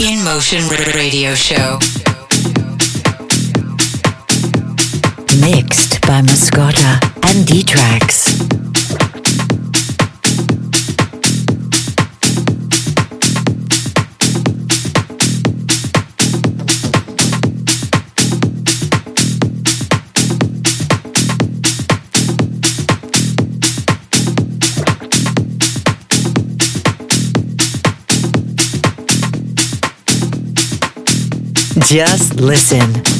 In Motion Radio Show. Mixed by Mascota and D-Trax. Just listen.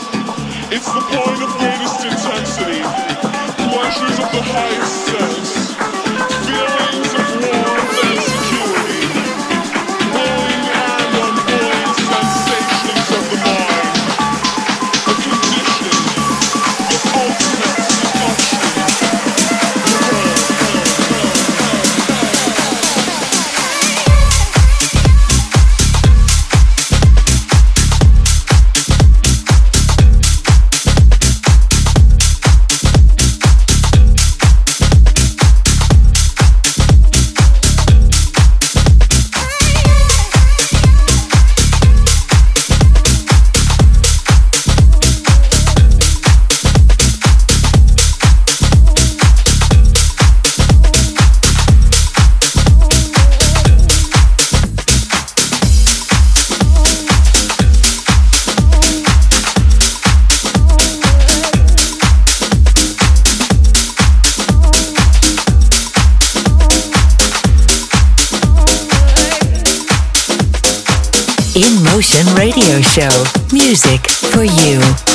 It's the point of greatest intensity. Pleasures of the highest set. radio show. Music for you.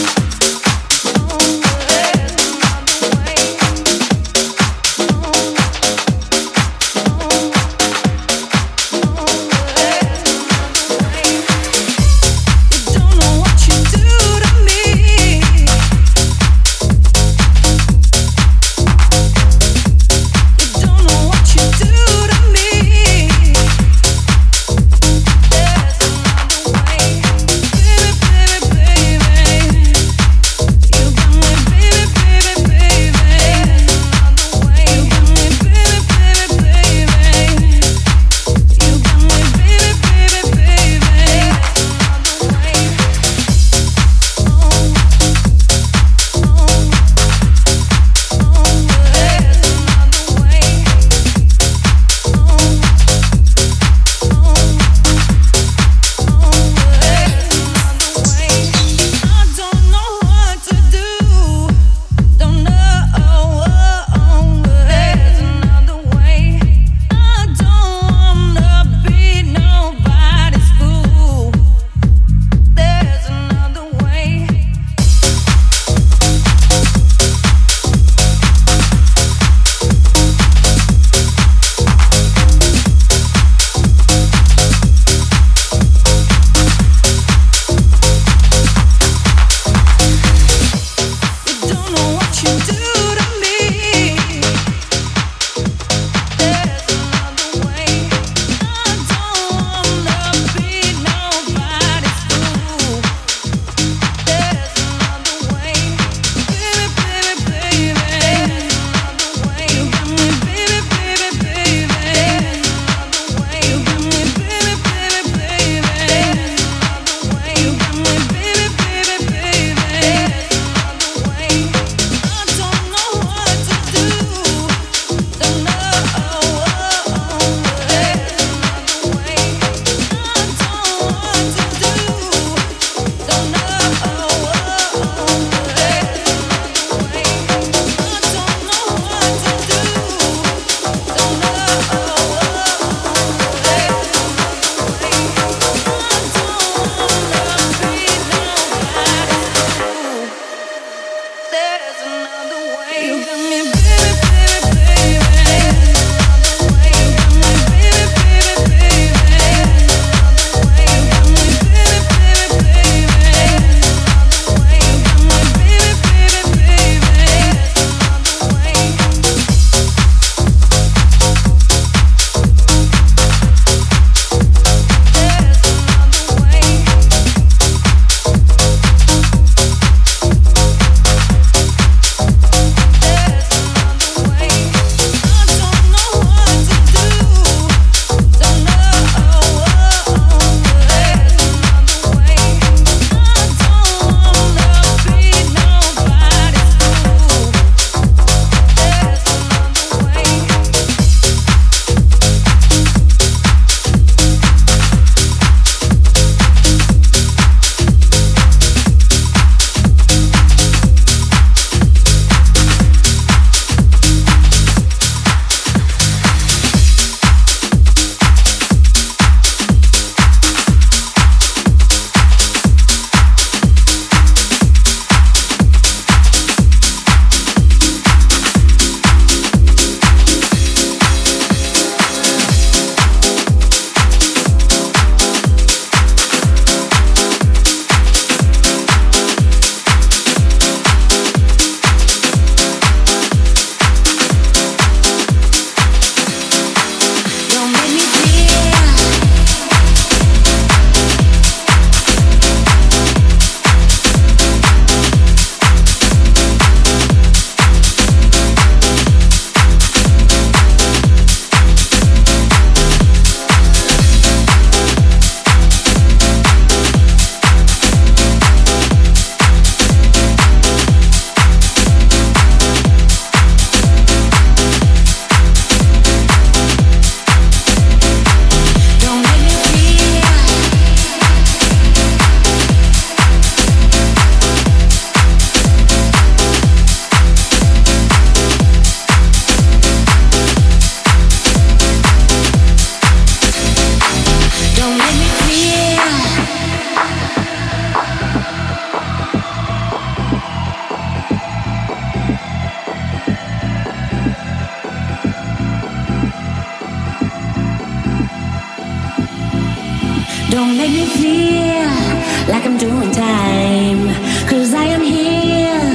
time. Cause I am here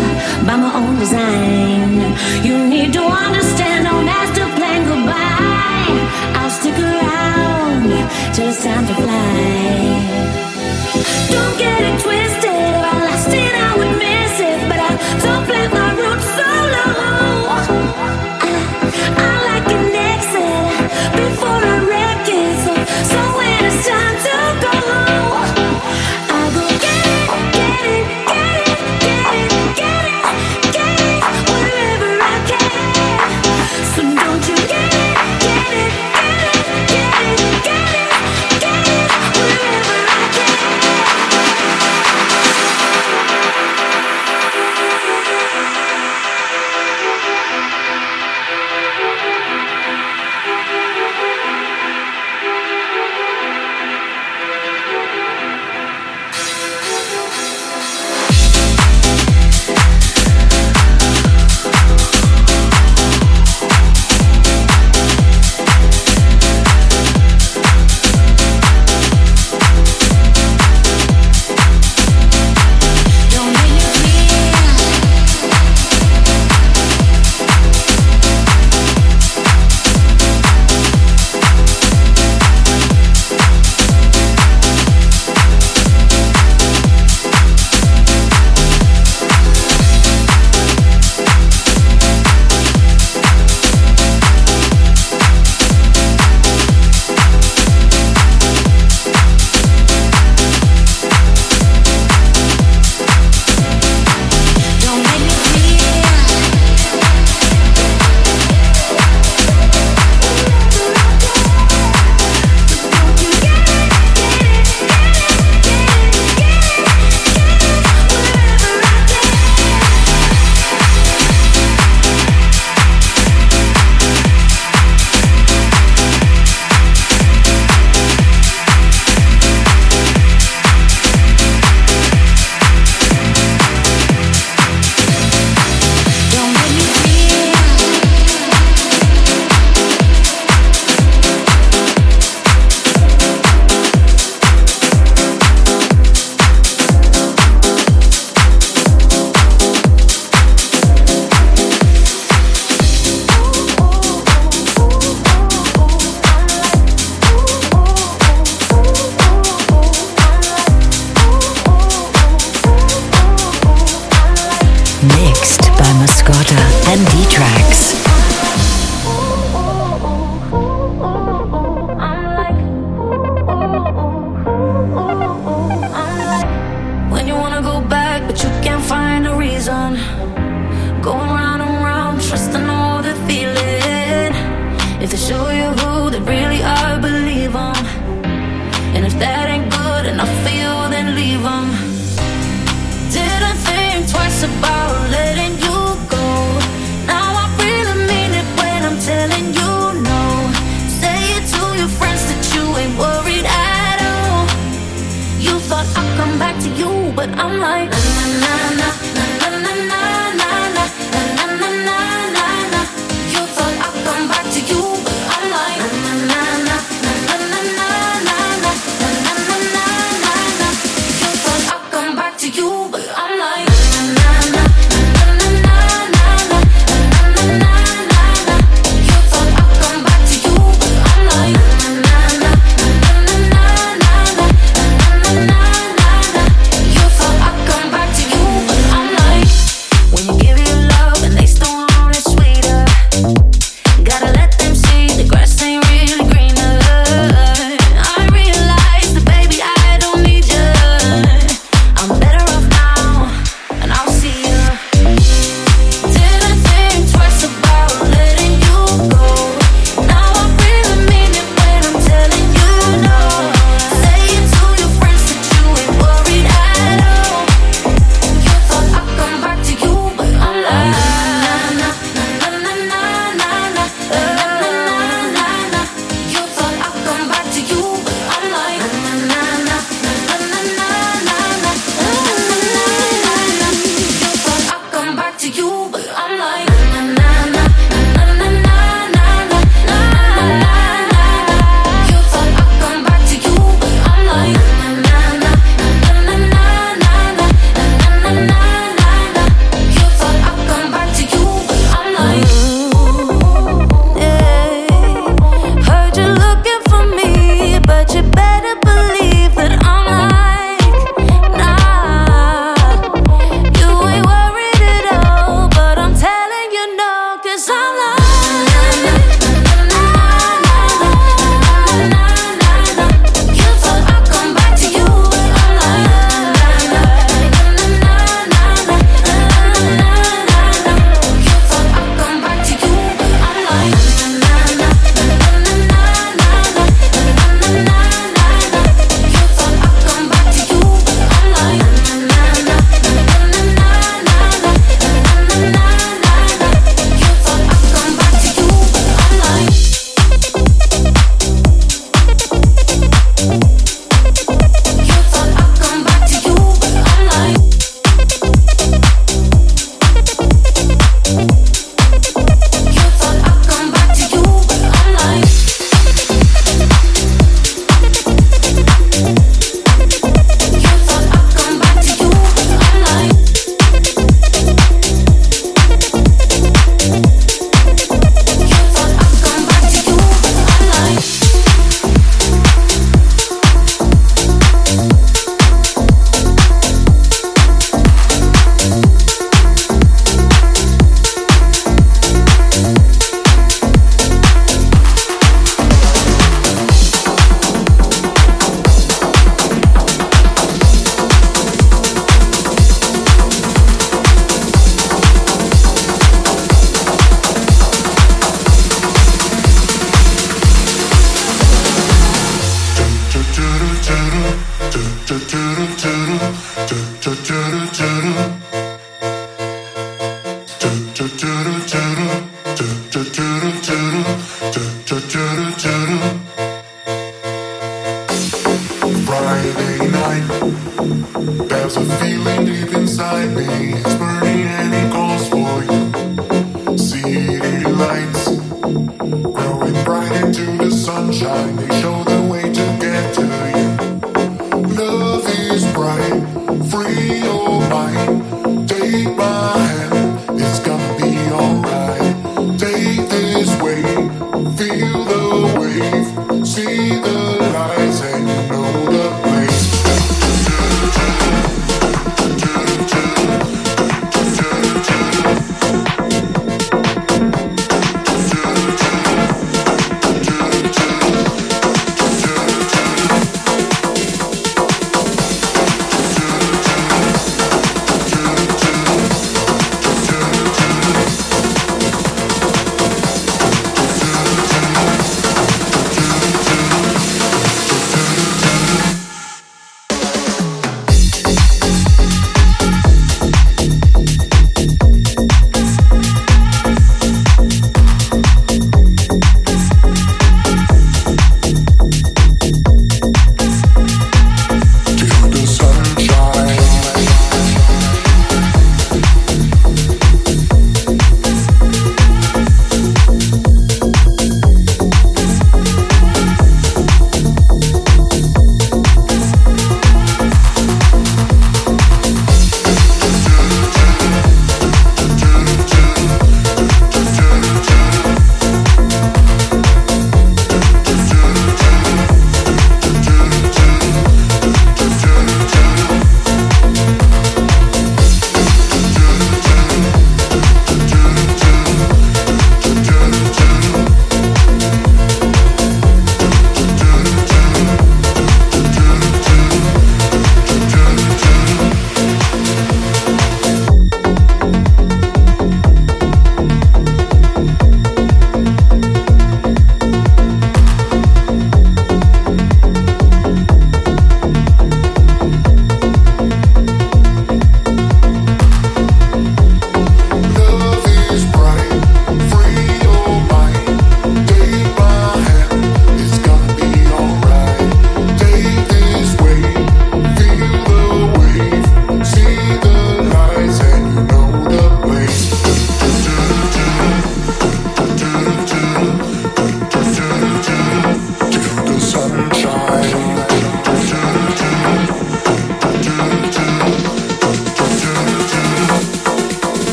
by my own design. You need to understand, no master plan goodbye. I'll stick around till it's time to fly.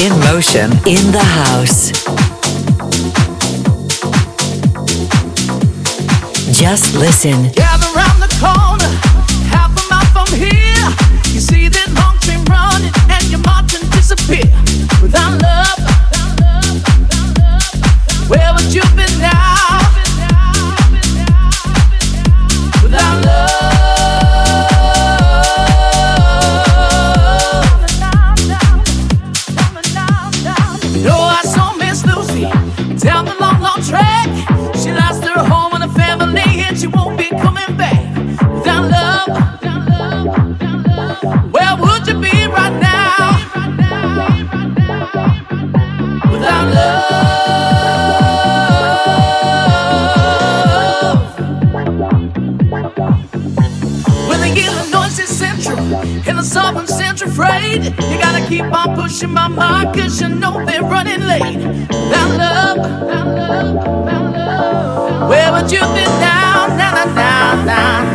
In motion in the house. Just listen. Gather central you gotta keep on pushing my mark, cause you know they're running late. Without love, without love, without love. Where would you be now, now, now, now?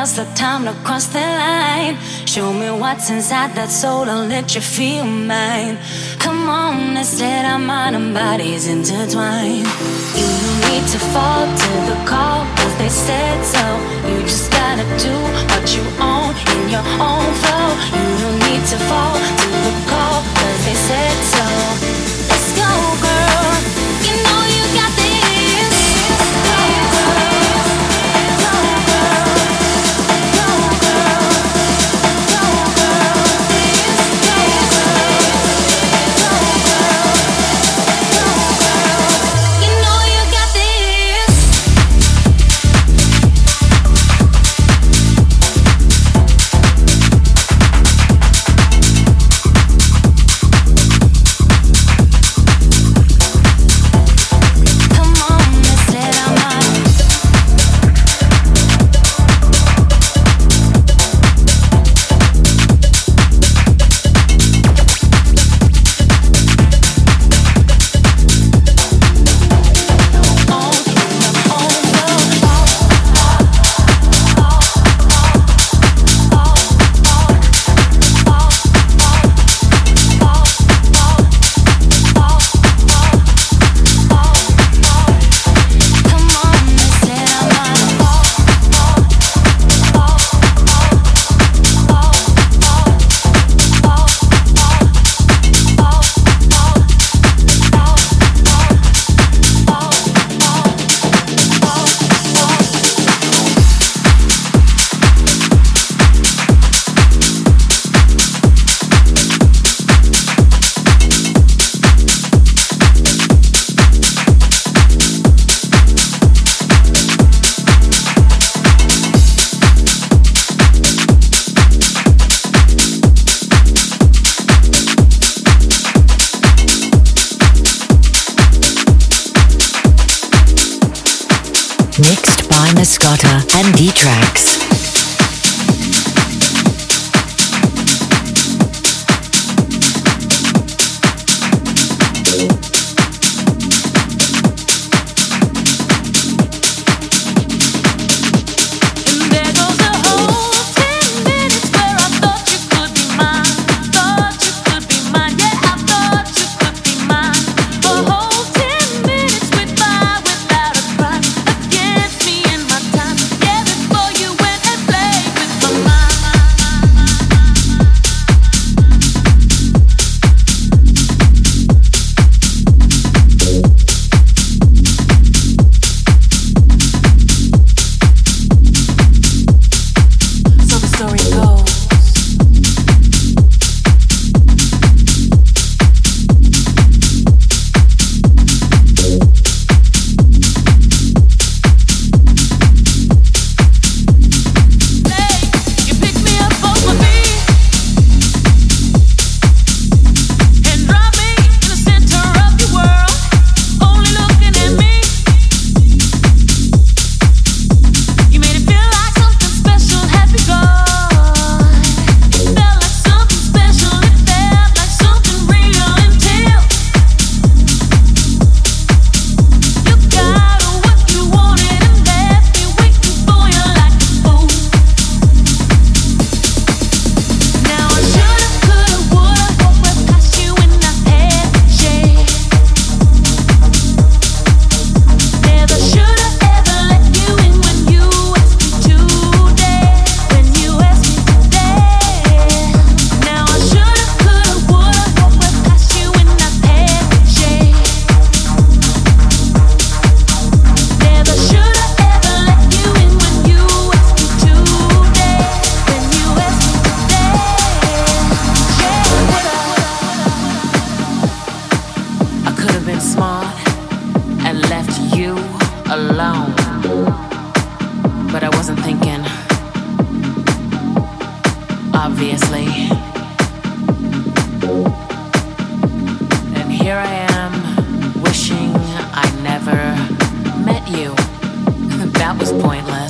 now's the time to cross the line. Show me what's inside that soul and let you feel mine. Come on, let's let our mind and bodies intertwine. You don't need to fall to the call, cause they said so. You just gotta do what you own in your own flow. You don't need to fall to the call, cause they said so. pointless.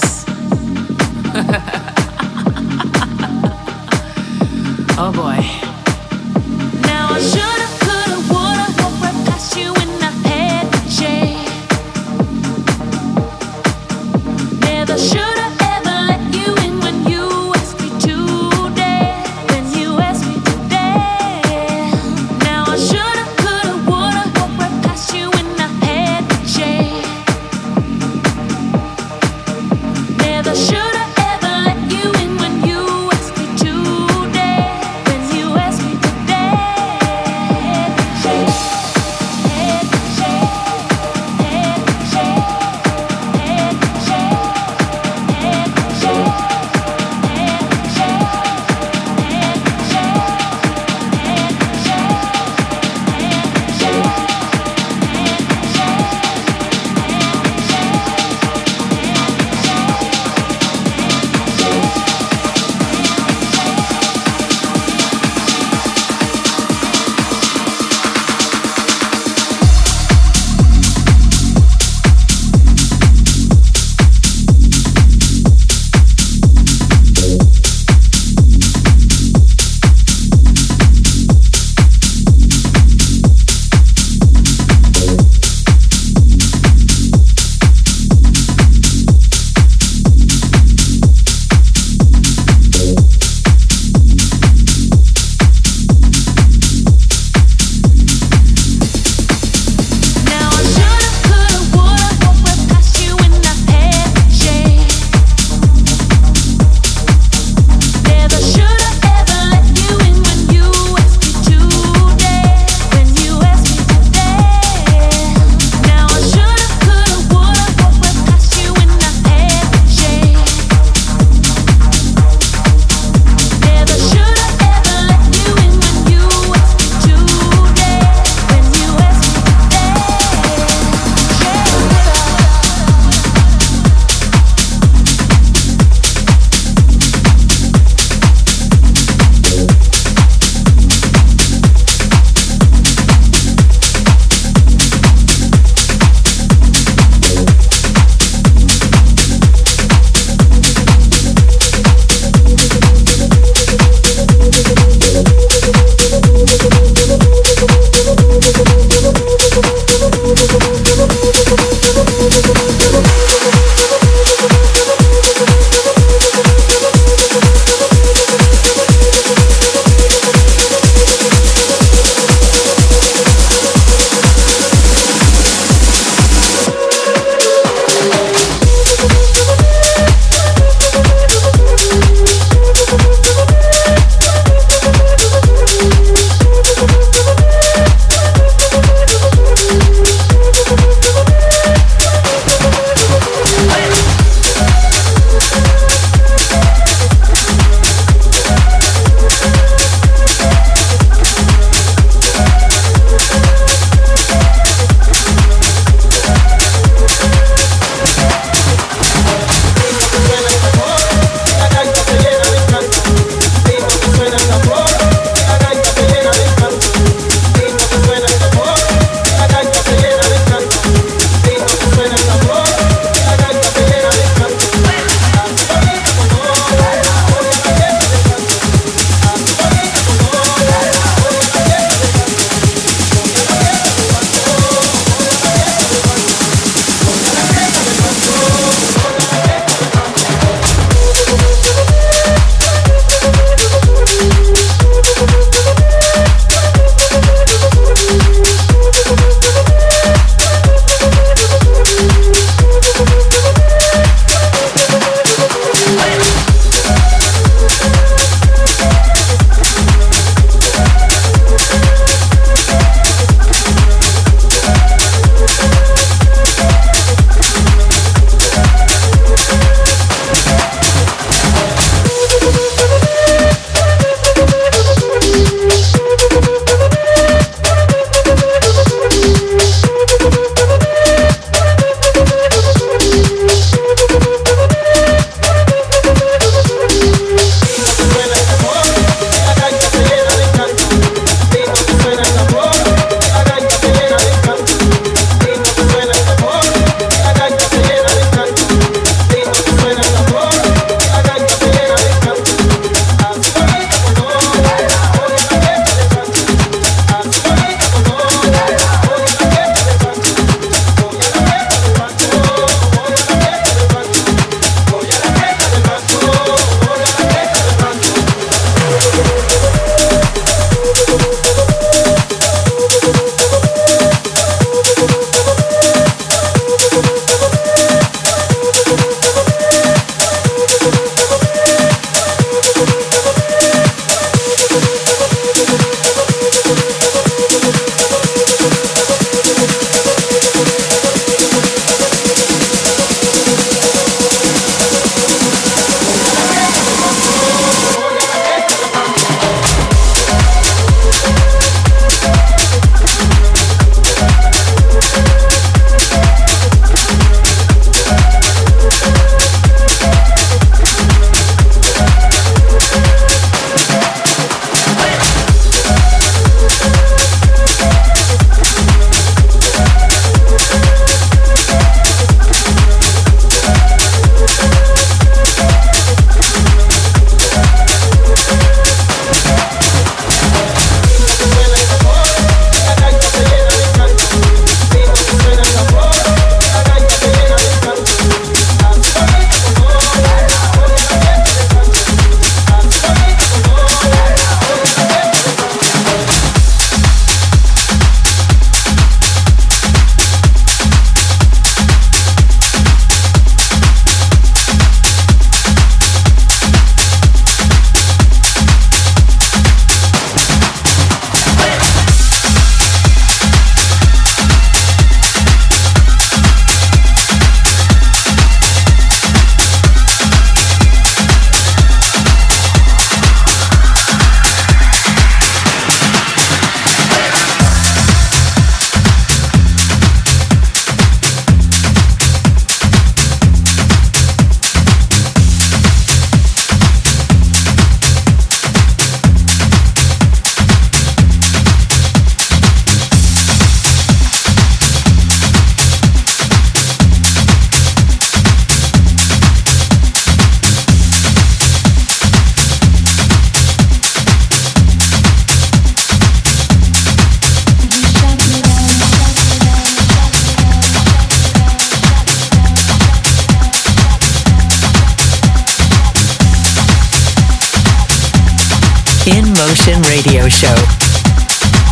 Radio Show.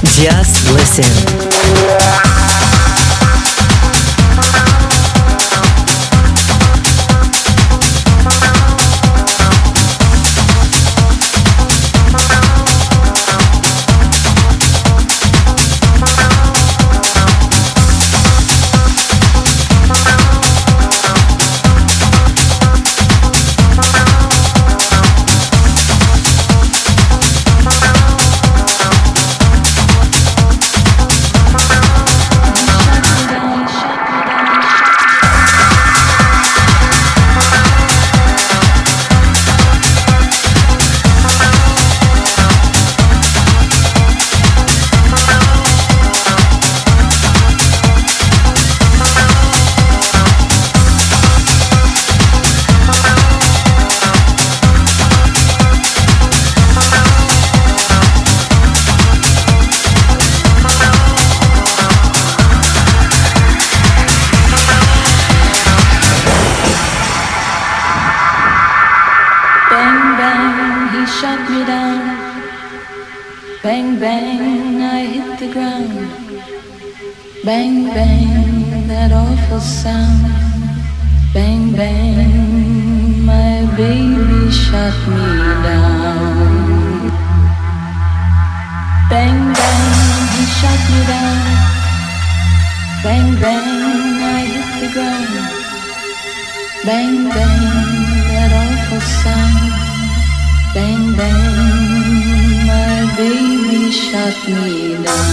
Just listen. Bang, bang, he shot me down. Bang, bang, I hit the ground. Bang, bang, that awful sound. Bang, bang, my baby shot me down.